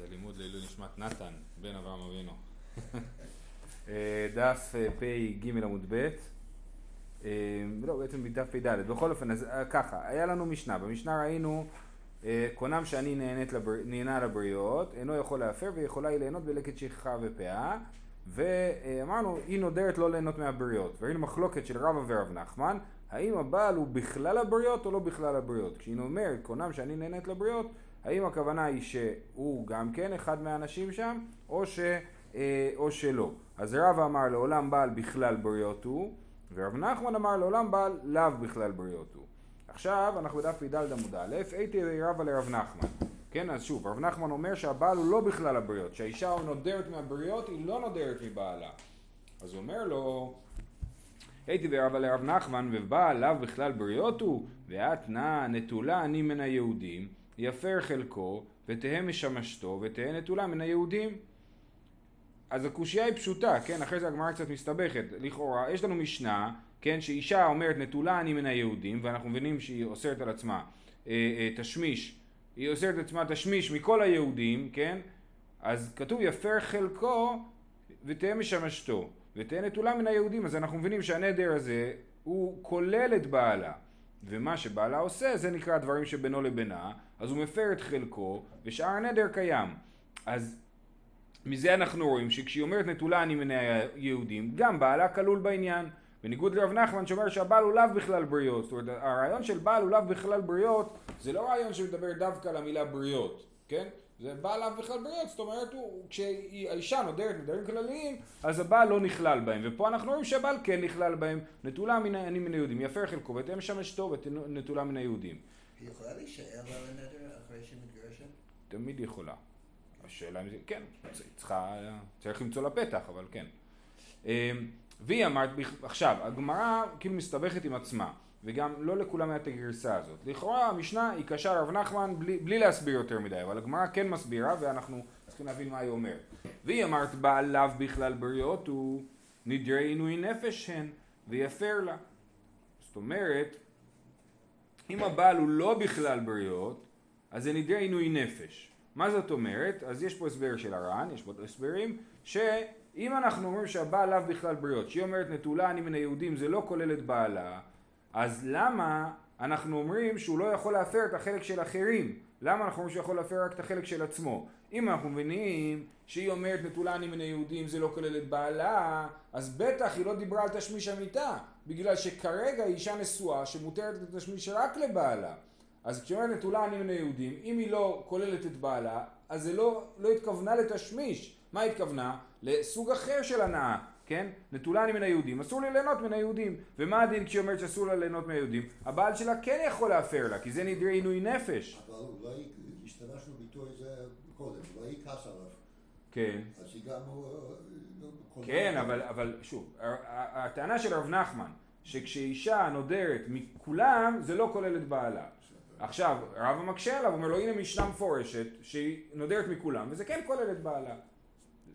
זה לימוד לעילוי נשמת נתן, בן אברהם אבינו. אה, דף אה, פ"ג עמוד ב', אה, לא, בעצם מדף פ"ד. בכל אופן, אז ככה, היה לנו משנה. במשנה ראינו, קונם שאני. נהנה לבריות, אינו יכול להפר ויכולה היא ליהנות בלקט שכחה ופאה. ואמרנו, היא נודרת לא ליהנות מהבריות. וראינו מחלוקת של רבא ורב נחמן, האם הבעל הוא בכלל הבריות או לא בכלל הבריות. כשהיא אומרת, קונם שאני נהנית לבריות, האם הכוונה היא שהוא גם כן אחד מהאנשים שם, או, ש, אה, או שלא. אז רב אמר לעולם בעל בכלל בריות הוא, ורב נחמן אמר לעולם בעל לאו בכלל בריות הוא. עכשיו אנחנו בדף פ"ד עמוד א', הייתי רבה לרב נחמן. כן, אז שוב, רב נחמן אומר שהבעל הוא לא בכלל הבריות, שהאישה נודרת מהבריות, היא לא נודרת מבעלה. אז הוא אומר לו, הייתי ורבה לרב נחמן, ובעל לאו בכלל בריות הוא, ואת נא נטולה אני מן היהודים. יפר חלקו, ותהא משמשתו, ותהא נטולה מן היהודים. אז הקושייה היא פשוטה, כן? אחרי זה הגמרא קצת מסתבכת. לכאורה, יש לנו משנה, כן? שאישה אומרת נטולה אני מן היהודים, ואנחנו מבינים שהיא אוסרת על עצמה אה, אה, תשמיש, היא אוסרת על עצמה תשמיש מכל היהודים, כן? אז כתוב יפר חלקו ותהא משמשתו, ותהא נטולה מן היהודים, אז אנחנו מבינים שהנדר הזה הוא כולל את בעלה. ומה שבעלה עושה זה נקרא דברים שבינו לבינה, אז הוא מפר את חלקו ושאר הנדר קיים. אז מזה אנחנו רואים שכשהיא אומרת נטולה אני מן היהודים, גם בעלה כלול בעניין. בניגוד לרב נחמן שאומר שהבעל הוא לאו בכלל בריות. זאת אומרת הרעיון של בעל הוא לאו בכלל בריות זה לא רעיון שמדבר דווקא על המילה בריות, כן? זה בעל לאו בכלל בריות, זאת אומרת הוא, כשהאישה נודרת נדרים כלליים אז הבעל לא נכלל בהם ופה אנחנו רואים שהבעל כן נכלל בהם נטולה מן, אני מן היהודים יפר חלקו ותהיה שם אשתו ונטולה מן היהודים היא יכולה להישאר על הנדר אחרי שהיא מתגרשת? תמיד יכולה. השאלה אם זה, כן, צריכה, צריך למצוא לה פתח, אבל כן. אמ, והיא אמרת, עכשיו, הגמרא כאילו מסתבכת עם עצמה, וגם לא לכולם היה את הגרסה הזאת. לכאורה המשנה היא קשה לרב נחמן בלי, בלי להסביר יותר מדי, אבל הגמרא כן מסבירה ואנחנו צריכים להבין מה היא אומרת. והיא אמרת בעליו בכלל בריות הוא נדרי עינוי נפש הן ויפר לה. זאת אומרת, אם הבעל הוא לא בכלל בריות, אז זה נדרי עינוי נפש. מה זאת אומרת? אז יש פה הסבר של הר"ן, יש פה הסברים, שאם אנחנו אומרים שהבעל לאו בכלל בריות, שהיא אומרת נטולה אני מן היהודים זה לא כולל את בעלה, אז למה אנחנו אומרים שהוא לא יכול להפר את החלק של אחרים? למה אנחנו אומרים שהוא יכול להפר רק את החלק של עצמו? אם אנחנו מבינים שהיא אומרת נטולה אני מן היהודים זה לא כולל את בעלה, אז בטח היא לא דיברה על תשמיש המיטה, בגלל שכרגע היא אישה נשואה שמותרת את התשמיש רק לבעלה. אז כשהיא אומרת נטולה אני מן היהודים, אם היא לא כוללת את בעלה, אז זה לא, לא התכוונה לתשמיש. מה התכוונה? לסוג אחר של הנאה. כן? נטולה אני מן היהודים, אסור לי ליהנות מן היהודים. ומה הדין כשהיא אומרת שאסור לה ליהנות מהיהודים? הבעל שלה כן יכול להפר לה, כי זה נדרי עינוי נפש. אבל אולי השתמשנו ביטוי זה קודם, אולי יכעס עליו. כן. אז היא גם... אה, כן, אבל, אבל שוב, הטענה של רב נחמן, שכשאישה נודרת מכולם, זה לא כולל את בעלה. עכשיו, רב מקשה עליו, אומר לו, הנה משנה מפורשת, שהיא נודרת מכולם, וזה כן כולל את בעלה.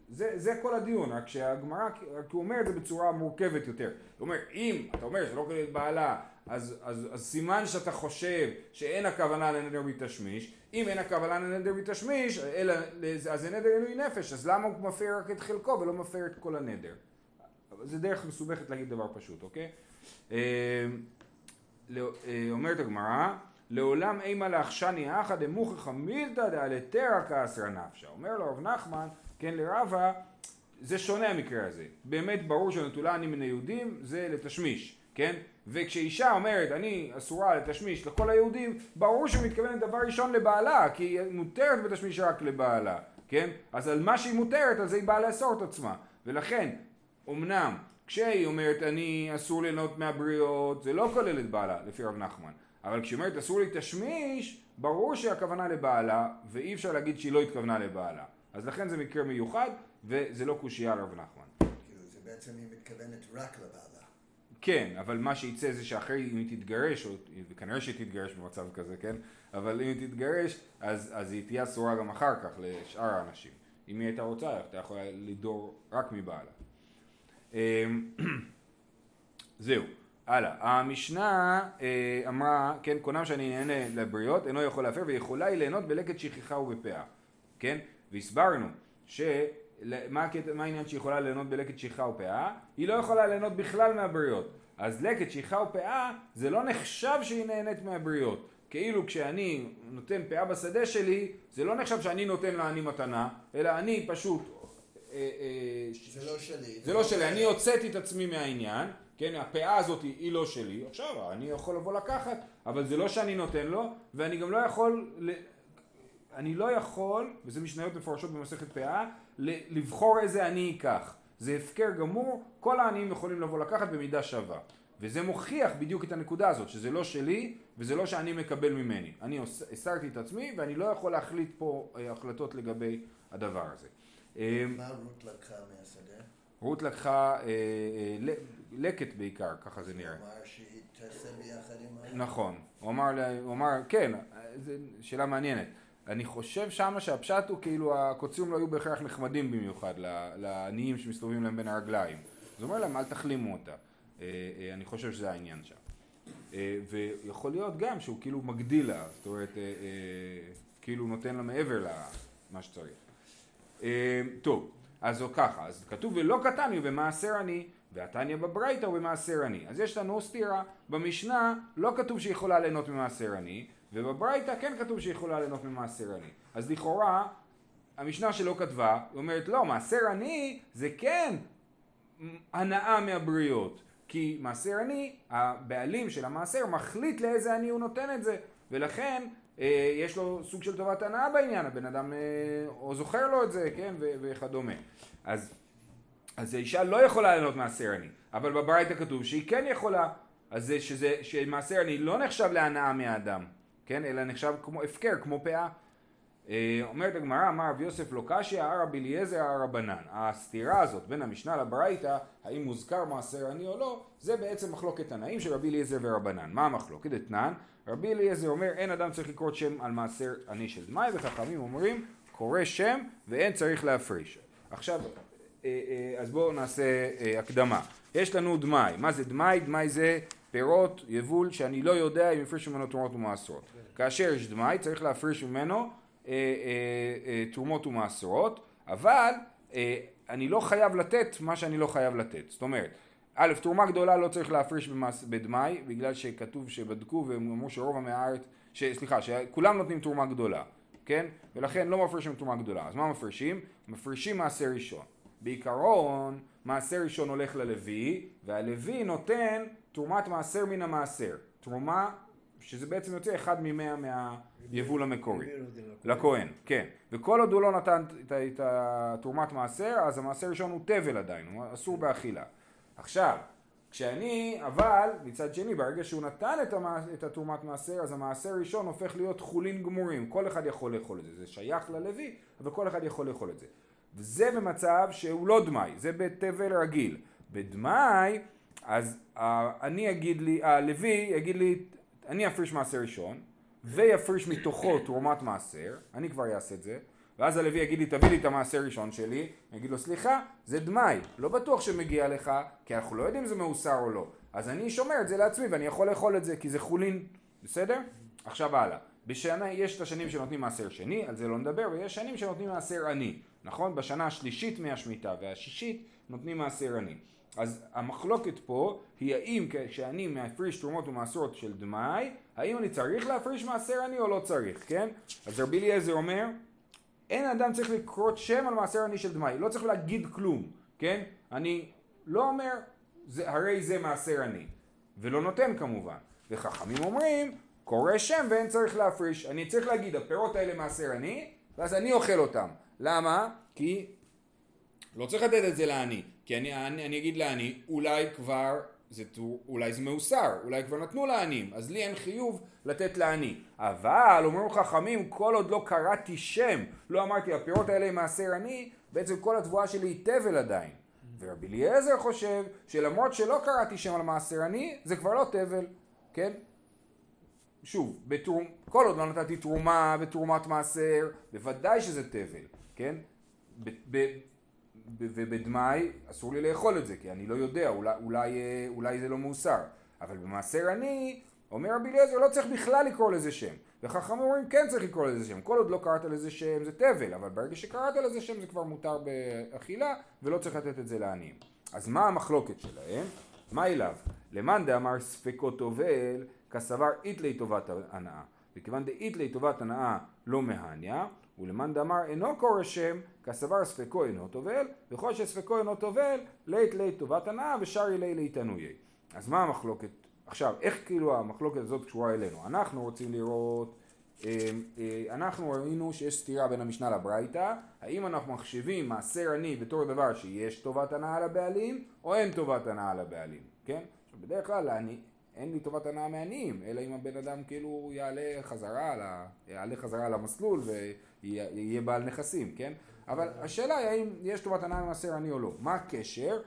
זה, זה כל הדיון, רק שהגמרא, רק הוא אומר את זה בצורה מורכבת יותר. הוא אומר, אם אתה אומר שלא כולל בעלה, אז, אז, אז סימן שאתה חושב שאין הכוונה לנדר מתשמיש, אם אין הכוונה לנדר מתשמיש, אלא, אז זה נדר עינוי נפש, אז למה הוא מפר רק את חלקו ולא מפר את כל הנדר? זה דרך מסובכת להגיד דבר פשוט, אוקיי? אה, לא, אה, אומרת הגמרא, לעולם אימה להחשני אחא דמוכיחא מילתא דעלתרא כאסרא נפשא. אומר לו רב נחמן, כן לרבה, זה שונה המקרה הזה. באמת ברור שנטולה אני מן היהודים זה לתשמיש, כן? וכשאישה אומרת אני אסורה לתשמיש לכל היהודים, ברור שהיא מתכוונת דבר ראשון לבעלה, כי היא מותרת בתשמיש רק לבעלה, כן? אז על מה שהיא מותרת, על זה היא באה לאסור את עצמה. ולכן, אמנם כשהיא אומרת אני אסור ליהנות מהבריות, זה לא כולל את בעלה, לפי רב נחמן. אבל כשהיא אומרת אסור לי תשמיש, ברור שהכוונה לבעלה, ואי אפשר להגיד שהיא לא התכוונה לבעלה. אז לכן זה מקרה מיוחד, וזה לא קושייה לרב נחמן. כאילו זה בעצם היא מתכוונת רק לבעלה. כן, אבל מה שיצא זה שאחרי אם היא תתגרש, או, וכנראה שהיא תתגרש במצב כזה, כן? אבל אם היא תתגרש, אז, אז היא תהיה אסורה גם אחר כך לשאר האנשים. אם היא הייתה רוצה, היא הייתה יכולה לדור רק מבעלה. אמ, זהו. הלאה, המשנה אה, אמרה, כן, קונם שאני נהנה לבריות, אינו יכול להפר, ויכולה היא ליהנות בלקט שכחה ובפאה, כן? והסברנו ש... מה, העניין שהיא יכולה ליהנות בלקט שכחה ופאה? היא לא יכולה ליהנות בכלל מהבריות. אז לקט שכחה ופאה זה לא נחשב שהיא נהנית מהבריות. כאילו כשאני נותן פאה בשדה שלי, זה לא נחשב שאני נותן לעני מתנה, אלא אני פשוט... אה, אה, ש- זה לא שלי. זה לא שלי, אני הוצאתי את עצמי מהעניין, כן, הפאה הזאת היא, היא לא שלי, עכשיו אני יכול לבוא לקחת, אבל זה לא שאני נותן לו, ואני גם לא יכול, ל... אני לא יכול, וזה משניות מפורשות במסכת פאה, לבחור איזה אני אקח. זה הפקר גמור, כל העניים יכולים לבוא לקחת במידה שווה. וזה מוכיח בדיוק את הנקודה הזאת, שזה לא שלי, וזה לא שאני מקבל ממני. אני הסרתי את עצמי, ואני לא יכול להחליט פה אה, החלטות לגבי הדבר הזה. אה, מה רות לקחה מהשדה? רות לקחה אה, אה, לקט בעיקר, ככה זה נראה. הוא אמר שהיא תעשה ביחד עם ה... נכון, הוא אמר, לה- הוא אמר, כן, זו שאלה מעניינת. אני חושב שמה שהפשט הוא כאילו הקוצרים לא היו בהכרח נחמדים במיוחד לעניים שמסתובבים להם בין הרגליים. אז הוא אומר להם אל תחלימו אותה. אה, אה, אני חושב שזה העניין שם. אה, ויכול להיות גם שהוא כאילו מגדיל לה, זאת אומרת, כאילו נותן לה מעבר למה שצריך. טוב, אז הוא ככה, אז כתוב ולא קטן הוא במעשר עני, והתניא בברייתא הוא במעשר עני. אז יש לנו סתירה, במשנה לא כתוב שהיא יכולה ליהנות ממעשר עני, ובברייתא כן כתוב שהיא יכולה ליהנות ממעשר עני. אז לכאורה, המשנה שלא כתבה, היא אומרת לא, מעשר עני זה כן הנאה מהבריות. כי מעשר עני, הבעלים של המעשר מחליט לאיזה עני הוא נותן את זה, ולכן אה, יש לו סוג של טובת הנאה בעניין, הבן אדם אה, או זוכר לו את זה, כן, ו- וכדומה. אז, אז האישה לא יכולה ליהנות מעשר עני, אבל בברייתא כתוב שהיא כן יכולה, אז זה שזה, שמעשר עני לא נחשב להנאה מהאדם, כן, אלא נחשב כמו הפקר, כמו פאה. אה, אומרת הגמרא, אמר רב יוסף לא קשיא, אמר רבי אליעזר, אמר רבנן. הסתירה הזאת בין המשנה לברייתא, האם מוזכר מעשר עני או לא, זה בעצם מחלוקת תנאים של רבי אליעזר ורבנן. מה המחלוקת? אתנן, רבי אליעזר אומר, אין אדם צריך לקרוא שם על מעשר עני של דמאי, וחכמים אומרים, קורא שם ואין צריך להפריש. עכשיו, אה, אה, אז בואו נעשה הקדמה. יש לנו דמאי. מה זה דמאי? דמאי זה פירות, יבול, שאני לא יודע אם הפריש ממנו תרומות ומעשרות. כאשר יש דמאי, צריך להפריש ממנו אה, אה, אה, תרומות ומעשרות, אבל אה, אני לא חייב לתת מה שאני לא חייב לתת. זאת אומרת, א', תרומה גדולה לא צריך להפריש במס, בדמאי, בגלל שכתוב שבדקו והם אמרו שרוב עמי הארץ, סליחה, שכולם נותנים תרומה גדולה, כן? ולכן לא מפרישים תרומה גדולה. אז מה מפרישים? מפרישים מעשר ראשון. בעיקרון, מעשר ראשון הולך ללוי, והלוי נותן תרומת מעשר מן המעשר. תרומה, שזה בעצם יוצא אחד ממאה מהיבול המקורי. לכהן. כן. וכל עוד הוא לא נתן את, התרומת מעשר, אז המעשר ראשון הוא תבל עדיין, הוא אסור באכילה. עכשיו, כשאני, אבל מצד שני, ברגע שהוא נתן את, המע... את התרומת מעשר, אז המעשר ראשון הופך להיות חולין גמורים. כל אחד יכול לאכול את זה. זה שייך ללוי, אבל כל אחד יכול לאכול את זה. וזה במצב שהוא לא דמאי, זה בתבל רגיל. בדמאי, אז אה, אני אגיד לי, הלוי יגיד לי, אני אפריש מעשר ראשון, ויפריש מתוכו תרומת מעשר, אני כבר אעשה את זה, ואז הלוי יגיד לי, תביא לי את המעשר ראשון שלי, אני אגיד לו, סליחה, זה דמאי, לא בטוח שמגיע לך, כי אנחנו לא יודעים אם זה מאוסר או לא, אז אני שומר את זה לעצמי ואני יכול לאכול את זה, כי זה חולין, בסדר? עכשיו הלאה. בשנה, יש את השנים שנותנים מעשר שני, על זה לא נדבר, ויש שנים שנותנים מעשר עני, נכון? בשנה השלישית מהשמיטה והשישית נותנים מעשר עני. אז המחלוקת פה היא האם כשאני מפריש תרומות ומעשרות של דמאי, האם אני צריך להפריש מעשר עני או לא צריך, כן? אז רבי אליעזר אומר, אין אדם צריך לקרות שם על מעשר עני של דמאי, לא צריך להגיד כלום, כן? אני לא אומר, זה, הרי זה מעשר עני, ולא נותן כמובן. וחכמים אומרים, קורא שם ואין צריך להפריש. אני צריך להגיד, הפירות האלה מעשר עני, ואז אני אוכל אותם. למה? כי לא צריך לתת את זה לעני, כי אני, אני, אני אגיד לעני, אולי כבר, זה, טור- אולי זה מאוסר, אולי כבר נתנו לעניים, אז לי אין חיוב לתת לעני. אבל אומרים חכמים, כל עוד לא קראתי שם, לא אמרתי הפירות האלה הם מעשר עני, בעצם כל התבואה שלי היא תבל עדיין. ורבי אליעזר חושב שלמרות שלא קראתי שם על מעשר עני, זה כבר לא תבל, כן? שוב, בתרום, כל עוד לא נתתי תרומה ותרומת מעשר, בוודאי שזה תבל, כן? ב, ב, ובדמאי אסור לי לאכול את זה, כי אני לא יודע, אולי, אולי, אה, אולי זה לא מאוסר. אבל במעשר עני, אומר רבי אליעזר, לא צריך בכלל לקרוא לזה שם. וחכמים אומרים כן צריך לקרוא לזה שם, כל עוד לא קראת לזה שם זה תבל, אבל ברגע שקראת לזה שם זה כבר מותר באכילה ולא צריך לתת את זה לעניים. אז מה המחלוקת שלהם? מה אליו? למאן דאמר ספקו טובל כסבר איתלי טובת הנאה. וכיוון דאיתלי טובת הנאה לא מהניא, ולמאן דאמר אינו קורא שם כסבר ספקו אינו טובל, וכל שספקו אינו טובל לית לית טובת הנאה ושרי לי ליתנויי. אז מה המחלוקת? עכשיו, איך כאילו המחלוקת הזאת קשורה אלינו? אנחנו רוצים לראות, אה, אה, אנחנו ראינו שיש סתירה בין המשנה לברייתא, האם אנחנו מחשיבים מעשר עני בתור דבר שיש טובת הנאה לבעלים, או אין טובת הנאה לבעלים, כן? עכשיו, בדרך כלל אני, אין לי טובת הנאה מעניים, אלא אם הבן אדם כאילו יעלה חזרה, יעלה חזרה למסלול ויהיה בעל נכסים, כן? אבל השאלה היא האם יש טובת הנאה ממעשר עני או לא. מה הקשר?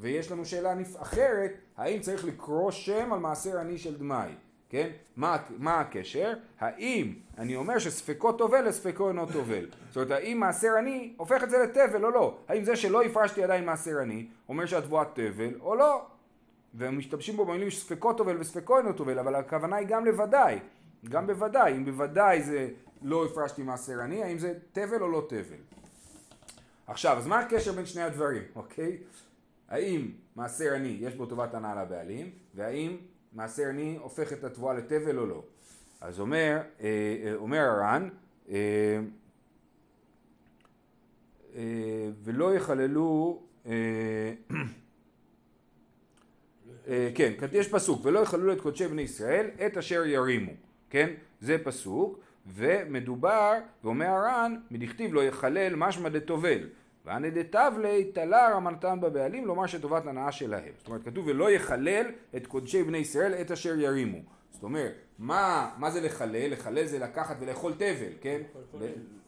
ויש לנו שאלה אחרת, האם צריך לקרוא שם על מעשר עני של דמאי, כן? מה, מה הקשר? האם אני אומר שספקו טובל לספקו אינו טובל? זאת אומרת, האם מעשר עני הופך את זה לתבל או לא? האם זה שלא הפרשתי עדיין מעשר עני אומר שהתבואה תבל או לא? והם משתמשים בו במילים שספקו טובל וספקו אינו טובל, אבל הכוונה היא גם לוודאי, גם בוודאי, אם בוודאי זה לא הפרשתי מעשר עני, האם זה תבל או לא תבל. עכשיו, אז מה הקשר בין שני הדברים, אוקיי? האם מעשר עני יש בו טובת הנאה לבעלים, והאם מעשר עני הופך את התבואה לתבל או לא. אז אומר, אה, אה, אומר הר"ן, אה, ולא יכללו, כן, יש פסוק, ולא יכללו את קודשי בני ישראל את אשר ירימו, כן, זה פסוק, ומדובר, ואומר הר"ן, מדכתיב לא יחלל משמע דטובל, ואנא דתבלי תלה רמנתן בבעלים לומר שטובת הנאה שלהם. זאת אומרת כתוב ולא יחלל את קודשי בני ישראל את אשר ירימו. זאת אומרת מה, מה זה לחלל? לחלל זה לקחת ולאכול תבל, כן?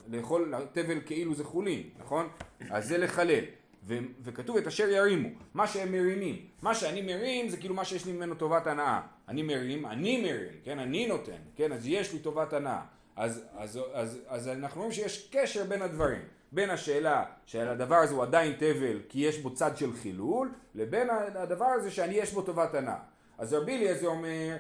לאכול תבל כאילו זה חולין, נכון? אז זה לחלל. ו- וכתוב את אשר ירימו, מה שהם מרימים. מה שאני מרים זה כאילו מה שיש לי ממנו טובת הנאה. אני מרים, אני מרים, כן? אני נותן, כן? אז יש לי טובת הנאה. אז, אז, אז, אז, אז אנחנו רואים שיש קשר בין הדברים. בין השאלה שהדבר הזה הוא עדיין תבל כי יש בו צד של חילול, לבין הדבר הזה שאני יש בו טובת הנאה. אז רבי אליעזר אומר,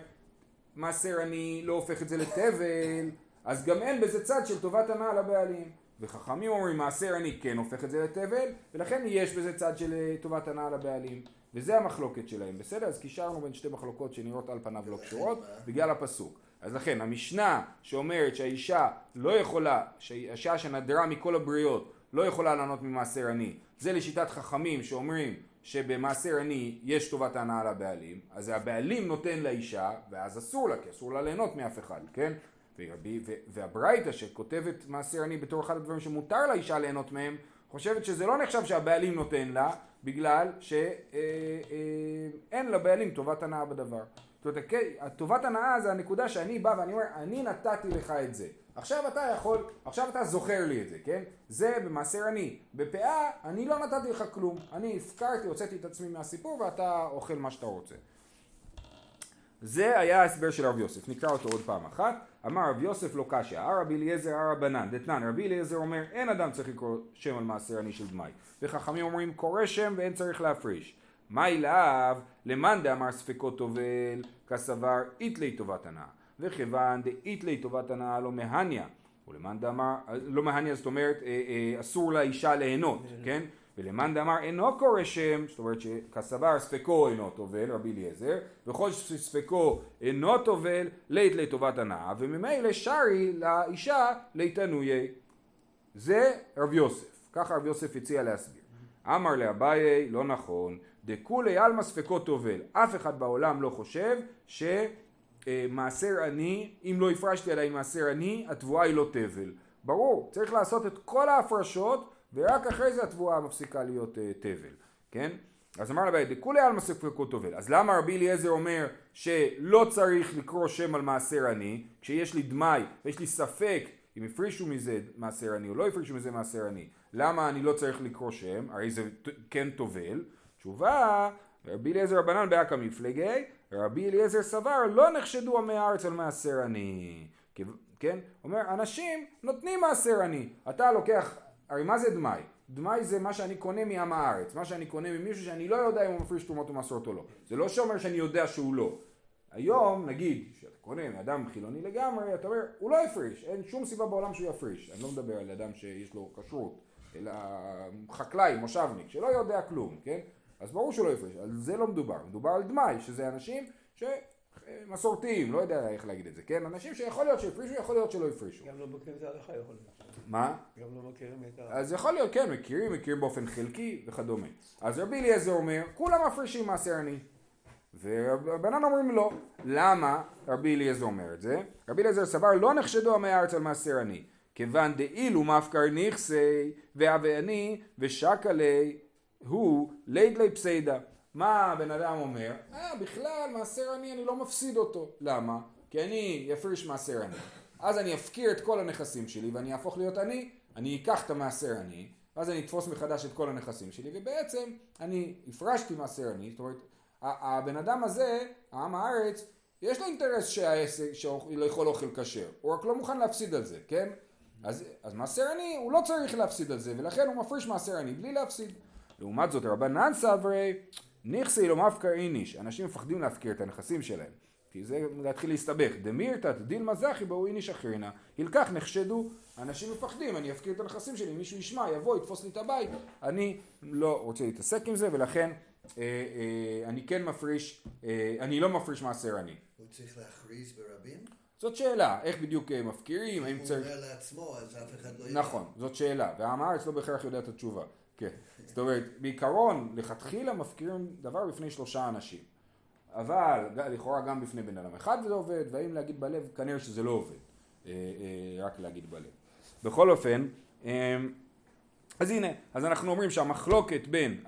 מעשר אני לא הופך את זה לתבל, אז גם אין בזה צד של טובת הנאה לבעלים. וחכמים אומרים מעשר אני כן הופך את זה לתבל, ולכן יש בזה צד של אה, טובת הנאה לבעלים. וזה המחלוקת שלהם, בסדר? אז קישרנו בין שתי מחלוקות שנראות על פניו לא קשורות, בגלל הפסוק. אז לכן המשנה שאומרת שהאישה לא יכולה, שהאישה שנדרה מכל הבריות לא יכולה לענות ממעשר עני, זה לשיטת חכמים שאומרים שבמעשר עני יש טובת הנאה לבעלים, אז הבעלים נותן לאישה ואז אסור לה, כי אסור לה ליהנות מאף אחד, כן? והברייתא שכותבת מעשר עני בתור אחד הדברים שמותר לאישה ליהנות מהם, חושבת שזה לא נחשב שהבעלים נותן לה, בגלל שאין לבעלים טובת הנאה בדבר. זאת אומרת, הטובת הנאה זה הנקודה שאני בא ואני אומר, אני נתתי לך את זה. עכשיו אתה יכול, עכשיו אתה זוכר לי את זה, כן? זה במעשר אני. בפאה, אני לא נתתי לך כלום. אני הפקרתי, הוצאתי את עצמי מהסיפור ואתה אוכל מה שאתה רוצה. זה היה ההסבר של רב יוסף, נקרא אותו עוד פעם אחת. אמר רב יוסף לא קשיא, הר רבי אליעזר הר רבנן, דתנן, רבי אליעזר אומר אין אדם צריך לקרוא שם על מעשר אני של דמאי. וחכמים אומרים קורא שם ואין צריך להפריש. מה אליו למאן דאמר ספקו טובל כסבר איתלי טובת הנאה. וכיוון דאיתלי טובת הנאה לא מהניא ולמאן דאמר לא מהניא זאת אומרת אה, אה, אסור לאישה ליהנות כן ולמאן דאמר אינו קורא שם זאת אומרת שכסבר ספקו אינו טובל רבי אליעזר וכל שספקו אינו טובל לית לטובת הנאה וממילא שרי לאישה ליתנויי זה רב יוסף ככה רב יוסף הציע להסביר אמר לאביי לא נכון דכולי עלמא ספקו טובל. אף אחד בעולם לא חושב שמעשר עני, אם לא הפרשתי עליי מעשר עני, התבואה היא לא תבל. ברור, צריך לעשות את כל ההפרשות ורק אחרי זה התבואה מפסיקה להיות uh, תבל, כן? אז אמר לבית, דכולי עלמא ספקו טובל. אז למה רבי אליעזר אומר שלא צריך לקרוא שם על מעשר עני, כשיש לי דמאי ויש לי ספק אם הפרישו מזה מעשר עני או לא הפרישו מזה מעשר עני, למה אני לא צריך לקרוא שם? הרי זה כן טובל. תשובה, רבי אליעזר רבנן באקא מפלגי, רבי אליעזר סבר לא נחשדו עמי הארץ על מעשר עני. כן? אומר, אנשים נותנים מעשר עני. אתה לוקח, הרי מה זה דמאי? דמאי זה מה שאני קונה מעם הארץ, מה שאני קונה ממישהו שאני לא יודע אם הוא מפריש תרומות ומסורת או לא. זה לא שאומר שאני יודע שהוא לא. היום, נגיד, שאתה קונה מאדם חילוני לגמרי, אתה אומר, הוא לא יפריש, אין שום סיבה בעולם שהוא יפריש. אני לא מדבר על אדם שיש לו כשרות, אלא חקלאי, מושבניק, שלא יודע כלום, כן? אז ברור שהוא לא יפריש, על זה לא מדובר. מדובר על דמאי, שזה אנשים שמסורתיים, לא יודע איך להגיד את זה, כן? אנשים שיכול להיות שהפרישו, יכול להיות שלא הפרישו. גם לא מכירים את ההלכה יכול להיות. מה? גם לא מכירים את ההלכה. אז יכול להיות, כן, מכירים, מכירים באופן חלקי וכדומה. אז רבי אליעזר אומר, כולם מפרישים מעשר עני. ורבנן אומרים לא. למה רבי אליעזר אומר את זה? רבי אליעזר סבר לא נחשדו עמי הארץ על מעשר עני. כיוון דאילו מפקר נכסי ואבי עני ושקה לי הוא לידלי פסיידה. מה הבן אדם אומר? אה, בכלל מעשר עני אני לא מפסיד אותו. למה? כי אני אפריש מעשר עני. אז אני אפקיר את כל הנכסים שלי ואני אהפוך להיות עני, אני אקח את המעשר עני, ואז אני אתפוס מחדש את כל הנכסים שלי, ובעצם אני הפרשתי מעשר עני, זאת אומרת, הבן אדם הזה, העם הארץ, יש לו אינטרס שהעסק, שהוא לאכול אוכל כשר, הוא רק לא מוכן להפסיד על זה, כן? אז, אז מעשר עני, הוא לא צריך להפסיד על זה, ולכן הוא מפריש מעשר עני בלי להפסיד. לעומת זאת, רבנן סברי, נכסי לא מפקר איניש, אנשים מפחדים להפקיר את הנכסים שלהם. כי זה להתחיל להסתבך. דמירתא דילמה זכי בו איניש אחרינה, הלקח נחשדו, אנשים מפחדים, אני אפקיר את הנכסים שלי, מישהו ישמע, יבוא, יתפוס לי את הבית, אני לא רוצה להתעסק עם זה, ולכן אה, אה, אני כן מפריש, אה, אני לא מפריש מעשר עני. הוא צריך להכריז ברבים? זאת שאלה, איך בדיוק מפקירים, האם הוא צריך... אומר לעצמו, אז אף אחד לא יודע. נכון, זאת שאלה, והעם הארץ לא בהכרח יודע את התשובה. כן. זאת אומרת, בעיקרון, לכתחילה מפקירים דבר בפני שלושה אנשים. אבל לכאורה גם בפני בן אדם אחד זה עובד, והאם להגיד בלב, כנראה שזה לא עובד. אה, אה, רק להגיד בלב. בכל אופן, אה, אז הנה, אז אנחנו אומרים שהמחלוקת בין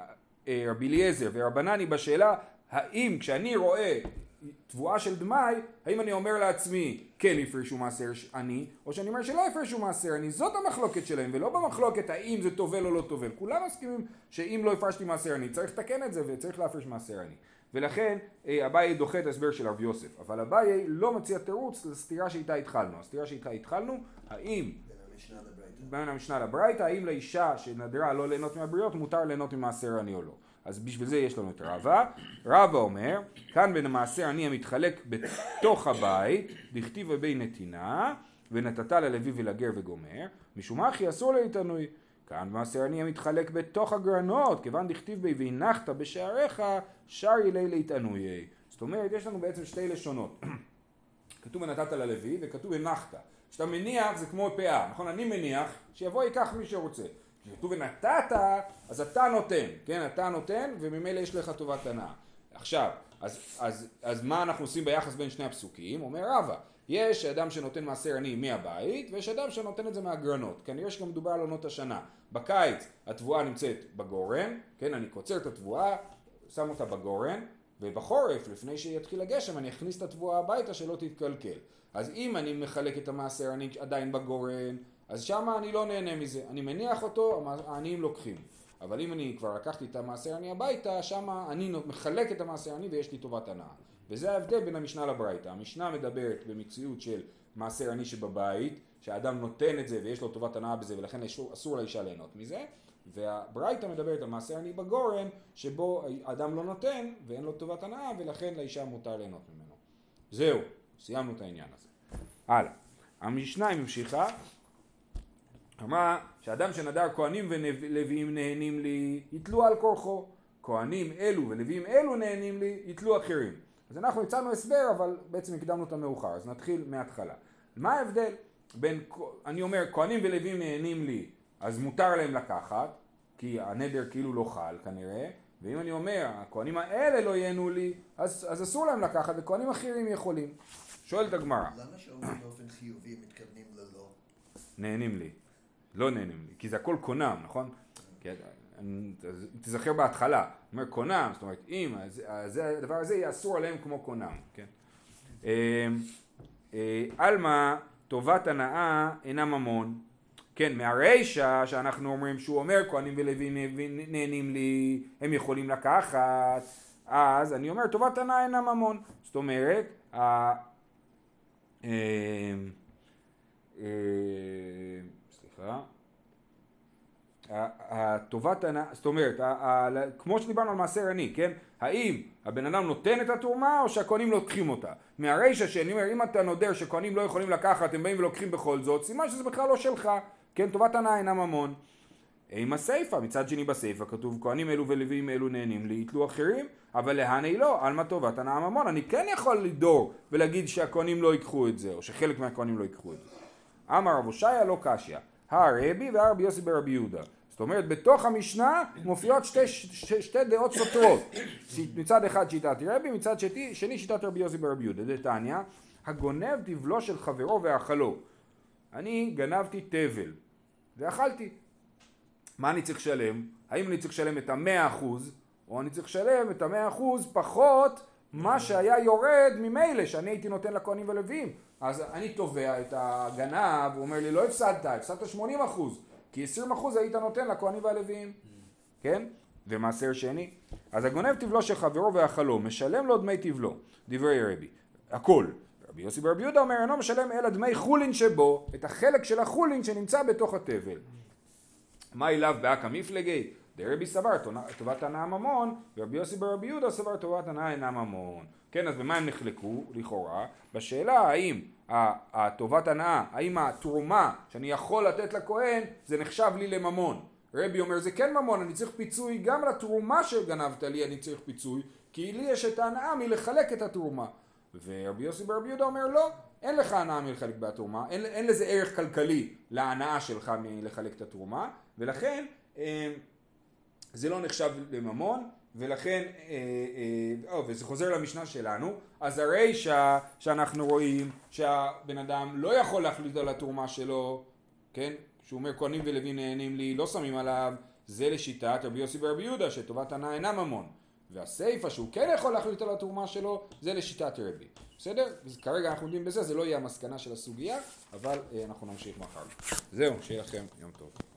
אה, רבי אליעזר ורבנני בשאלה האם כשאני רואה תבואה של דמאי, האם אני אומר לעצמי כן יפרשו מעשר עני, או שאני אומר שלא יפרשו מעשר עני, זאת המחלוקת שלהם, ולא במחלוקת האם זה טובל או לא טובל. כולם מסכימים שאם לא הפרשתי מעשר עני, צריך לתקן את זה וצריך להפריש מעשר עני. ולכן אה, אביי דוחה את ההסבר של רב יוסף, אבל אביי לא מציע תירוץ לסתירה שאיתה התחלנו. הסתירה שאיתה התחלנו, האם בין המשנה לברייתא. האם לאישה שנדרה לא ליהנות מהבריות מותר ליהנות ממעשר עני או לא. אז בשביל זה יש לנו את רבא. רבא אומר, כאן בין המעשר עני המתחלק בתוך הבית, דכתיב ובי נתינה, ונתת ללוי ולגר וגומר, משום אחי אסור להתענוי. כאן מעשר עני המתחלק בתוך הגרנות, כיוון דכתיב בי והנחת בשעריך, שרי לי להתענוי. זאת אומרת, יש לנו בעצם שתי לשונות. כתוב ונתת ללוי וכתוב הנחת. כשאתה מניח זה כמו פאה, נכון? אני מניח שיבוא ייקח מי שרוצה. כשכתוב ונתת, אז אתה נותן, כן? אתה נותן וממילא יש לך טובת הנאה. עכשיו, אז, אז, אז מה אנחנו עושים ביחס בין שני הפסוקים? אומר רבא, יש אדם שנותן מעשר עני מהבית ויש אדם שנותן את זה מהגרנות. כנראה שגם מדובר על עונות השנה. בקיץ התבואה נמצאת בגורן, כן? אני קוצר את התבואה, שם אותה בגורן, ובחורף, לפני שיתחיל הגשם, אני אכניס את התבואה הביתה שלא תתקלקל. אז אם אני מחלק את המעשר, אני עדיין בגורן, אז שמה אני לא נהנה מזה. אני מניח אותו, העניים לוקחים. אבל אם אני כבר לקחתי את המעשר עני הביתה, שמה אני מחלק את המעשר עני ויש לי טובת הנאה. וזה ההבדל בין המשנה לברייתא. המשנה מדברת במציאות של מעשר עני שבבית, שהאדם נותן את זה ויש לו טובת הנאה בזה ולכן אסור, אסור לאישה ליהנות מזה. והברייתא מדברת על מעשר עני בגורן, שבו האדם לא נותן ואין לו טובת הנאה ולכן לאישה מותר ליהנות ממנו. זהו, סיימנו את העניין הזה. הלאה. המשנה היא ממשיכה, אמרה שאדם שנדר כהנים ולוויים נהנים לי, יתלו על כורחו. כהנים אלו ולוויים אלו נהנים לי, יתלו אחרים. אז אנחנו הצענו הסבר, אבל בעצם הקדמנו את המאוחר, אז נתחיל מההתחלה. מה ההבדל בין, אני אומר, כהנים ולוויים נהנים לי, אז מותר להם לקחת, כי הנדר כאילו לא חל כנראה, ואם אני אומר, הכהנים האלה לא ייהנו לי, אז, אז אסור להם לקחת, וכהנים אחרים יכולים. שואלת הגמרא, למה שאומרים באופן חיובי מתכוונים ללא? נהנים לי. לא נהנים לי, כי זה הכל קונם, נכון? כי, אני- תזכר בהתחלה, אומר קונם, זאת אומרת אם אז, אז הדבר הזה יהיה אסור עליהם כמו קונם, כן? אה, אה, עלמא טובת הנאה אינה ממון, כן, מהרישא שאנחנו אומרים שהוא אומר כהנים ולווים נהנים לי, הם יכולים לקחת, אז אני אומר טובת הנאה אינה ממון, זאת אומרת, ה- סליחה, הטובת הנאה, זאת אומרת, כמו שדיברנו על מעשר עני, כן? האם הבן אדם נותן את התרומה או שהכהנים לוקחים אותה? מהרישא שאני אומר, אם אתה נודר שכהנים לא יכולים לקחת, הם באים ולוקחים בכל זאת, סימן שזה בכלל לא שלך, כן? טובת הנאה אינה ממון. עם הסיפא, מצד שני בסיפא כתוב כהנים אלו ולוויים אלו נהנים לי, יתלו אחרים, אבל להני לא, עלמא טובת הנאה ממון. אני כן יכול לדור ולהגיד שהכהנים לא ייקחו את זה, או שחלק מהכהנים לא ייקחו את זה. אמר רב הושעיה לא קשיא, הרבי והרבי יוסי ברבי יהודה. זאת אומרת, בתוך המשנה מופיעות שתי, שתי, שתי דעות סותרות. מצד אחד שיטת רבי, מצד שני, שני שיטת רבי יוסי ברבי יהודה. דתניא, הגונב תבלו של חברו ואכלו. אני גנבתי תבל, ואכלתי. מה אני צריך לשלם? האם אני צריך לשלם את המאה אחוז, או אני צריך לשלם את המאה אחוז פחות מה שהיה יורד ממילא שאני הייתי נותן לכהנים ולוויים. אז אני תובע את הגנב, הוא אומר לי לא הפסדת, הפסדת 80 אחוז, כי 20 אחוז היית נותן לכהנים והלוויים, כן? ומעשר שני. אז הגונב תבלו של חברו והחלום, משלם לו דמי תבלו, דברי רבי, הכל. רבי יוסי ברבי יהודה אומר אינו משלם אלא דמי חולין שבו, את החלק של החולין שנמצא בתוך התבל. מה אליו באקא מפלגי? דרבי סבר טובת הנאה ממון, ורבי יוסי ברבי יהודה סבר טובת הנאה אינה ממון. כן, אז במה הם נחלקו, לכאורה? בשאלה האם הטובת הנאה, האם התרומה שאני יכול לתת לכהן, זה נחשב לי לממון. רבי אומר זה כן ממון, אני צריך פיצוי גם לתרומה שגנבת לי, אני צריך פיצוי, כי לי יש את ההנאה מלחלק את התרומה. ורבי יוסי ברבי יהודה אומר לא, אין לך הנאה מלחלק בתרומה, אין, אין לזה ערך כלכלי להנאה שלך מלחלק את התרומה, ולכן אה, זה לא נחשב לממון, ולכן, אה, אה, וזה חוזר למשנה שלנו, אז הרי שה, שאנחנו רואים שהבן אדם לא יכול להחליט על התרומה שלו, כן, שהוא אומר כהנים ולווים נהנים לי, לא שמים עליו, זה לשיטת רבי יוסי ברבי יהודה, שטובת הנאה אינה ממון. והסיפא שהוא כן יכול להחליט על התרומה שלו, זה לשיטת רבי. בסדר? כרגע אנחנו עומדים בזה, זה לא יהיה המסקנה של הסוגיה, אבל אה, אנחנו נמשיך מחר. זהו, שיהיה לכם יום טוב.